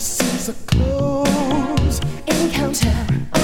This is a close encounter. encounter.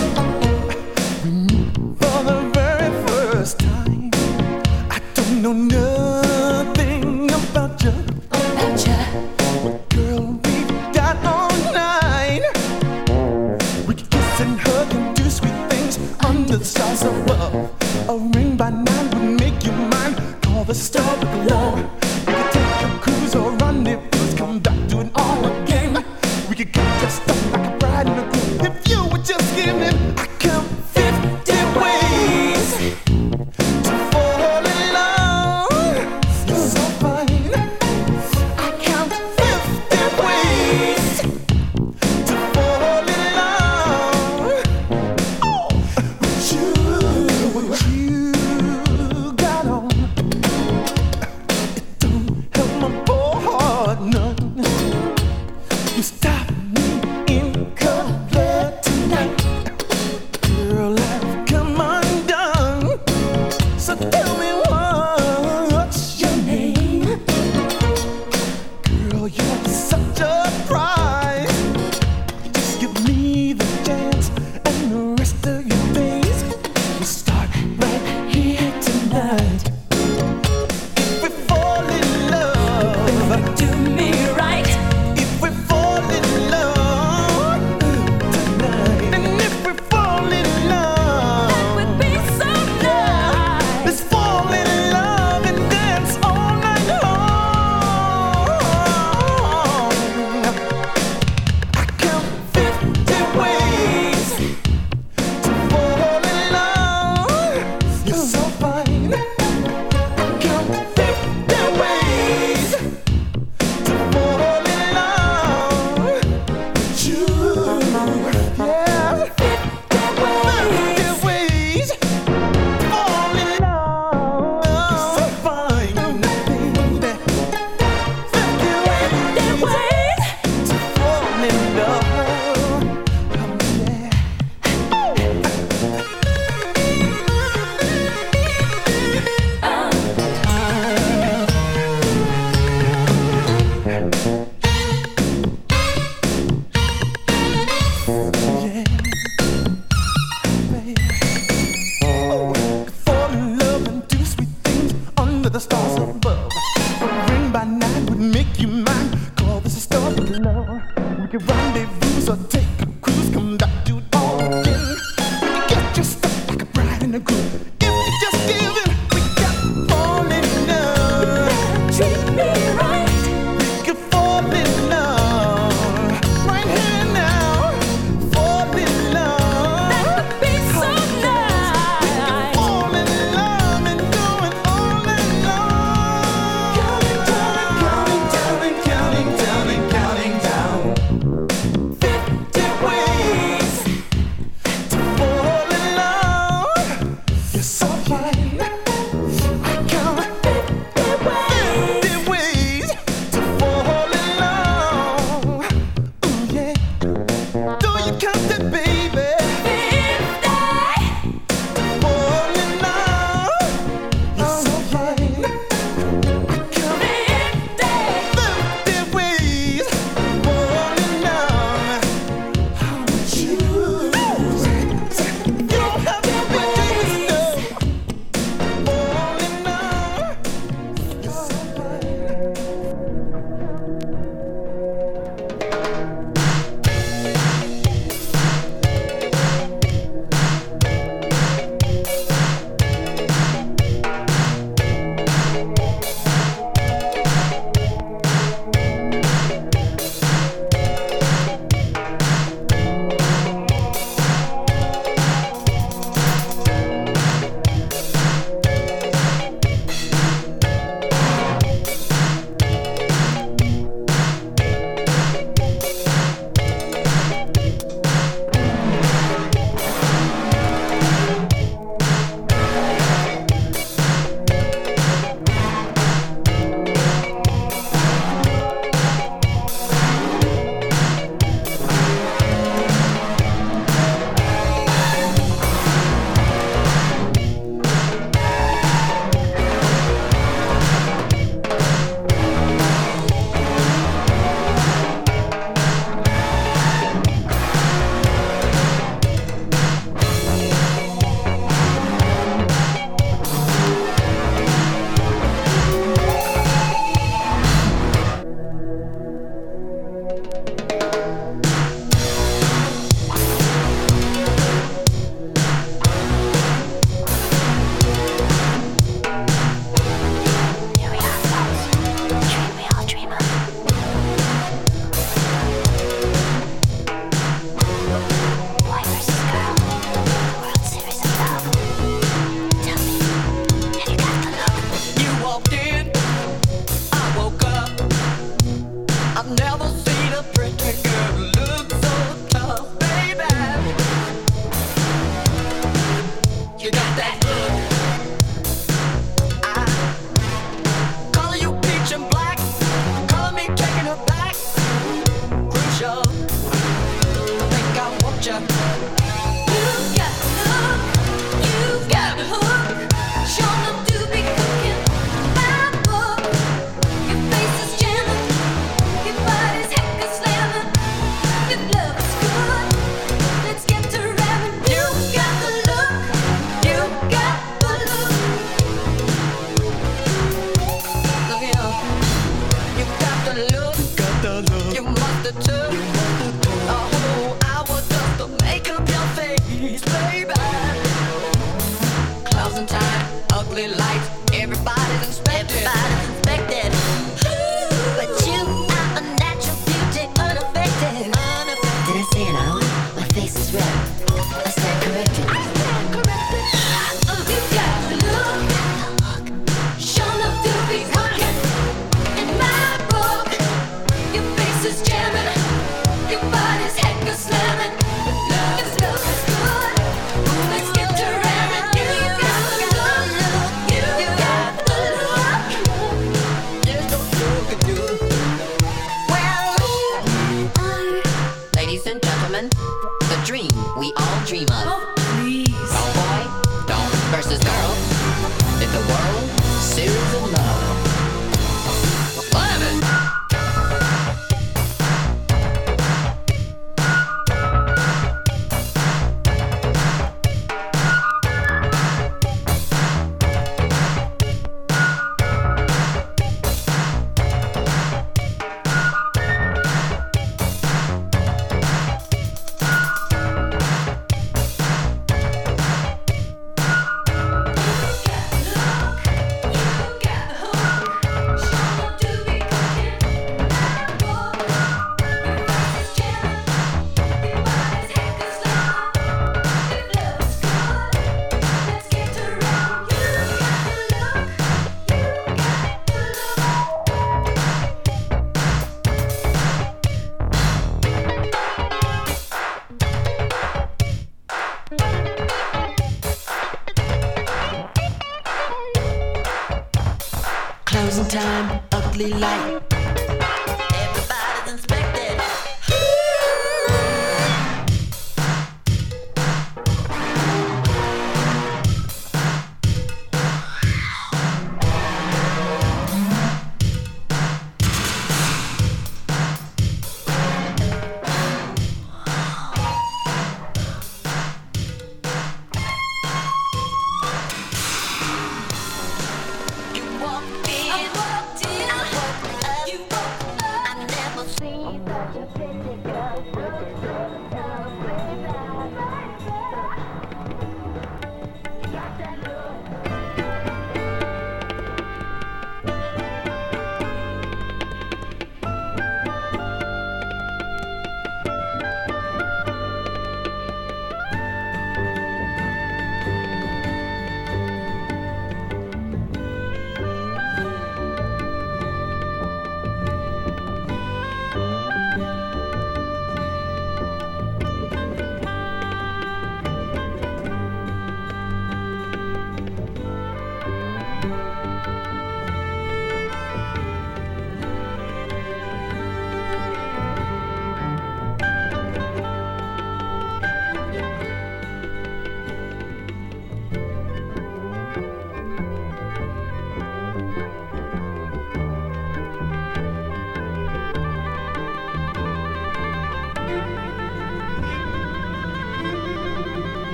that look.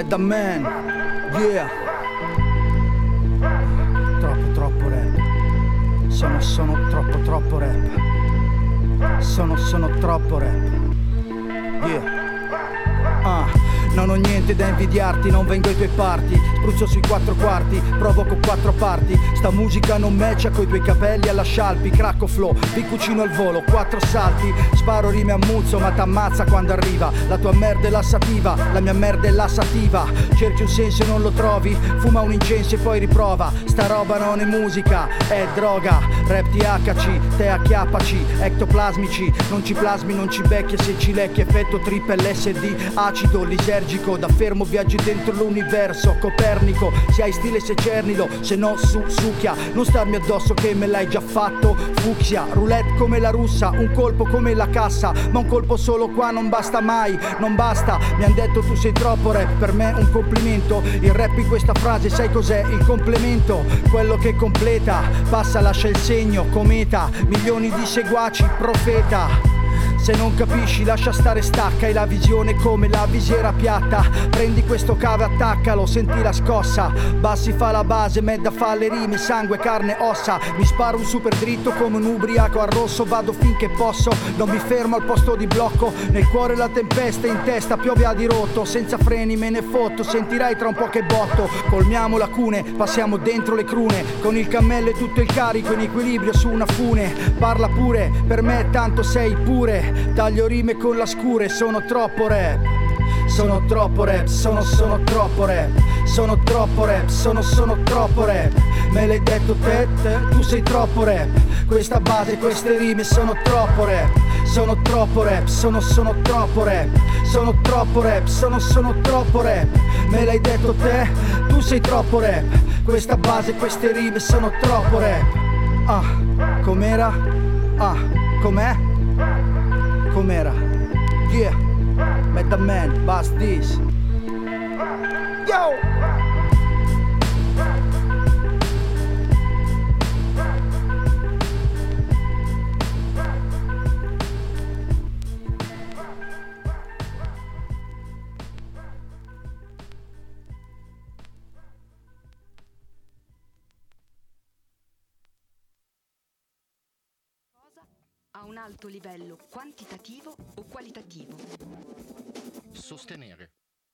Mad Man. Yeah. Troppo, troppo rap. Sono, sono troppo, troppo rap. Sono, sono troppo rap. Yeah. Non ho niente da invidiarti, non vengo ai tuoi parti. Spruzzo sui quattro quarti, provoco quattro parti. Sta musica non matcha coi tuoi capelli alla scialpi. Cracco flow, vi cucino al volo, quattro salti. Sparo rime a muzzo, ma t'ammazza quando arriva. La tua merda è lassativa, la mia merda è lassativa. Cerchi un senso e non lo trovi. Fuma un incenso e poi riprova. Sta roba non è musica, è droga. Rap THC, te acchiappaci, ectoplasmici. Non ci plasmi, non ci becchi se ci lecchi. Effetto trip LSD, acido, lisergico. Da fermo viaggi dentro l'universo. Copernico, se hai stile se cernilo, se no su succhia. Non starmi addosso che me l'hai già fatto. Fucsia, roulette come la russa, un colpo come la cassa. Ma un colpo solo qua non basta mai, non basta. Mi han detto tu sei troppo rap, per me un complimento. Il rap in questa frase, sai cos'è? Il complemento, quello che completa. Passa, lascia il segno, cometa. Milioni di seguaci, profeta. Se non capisci lascia stare stacca. E la visione come la visiera piatta. Prendi questo cave attaccalo, senti la scossa. Bassi fa la base, medda fa le rime, sangue, carne, ossa. Mi sparo un super dritto come un ubriaco al rosso. Vado finché posso, non mi fermo al posto di blocco. Nel cuore la tempesta, in testa piove a dirotto. Senza freni me ne fotto, sentirai tra un po' che botto. Colmiamo lacune, passiamo dentro le crune. Con il cammello e tutto il carico in equilibrio su una fune. Parla pure, per me tanto sei pure Taglio rime con la scure, sono troppo rap. Sono troppo rap, sono sono troppo rap. Sono troppo rap, sono sono troppo rap. Me l'hai detto te, te, tu sei troppo rap. Questa base, queste rime sono troppo rap. Sono troppo rap, sono sono troppo rap. Sono troppo rap, sono sono troppo rap. Me l'hai detto te, tu sei troppo rap. Questa base, queste rime sono troppo rap. Ah, com'era? Ah, com'è? Com'era? Yeah, Meta Man, bust this. Yo! Un alto livello quantitativo o qualitativo. Sostenere.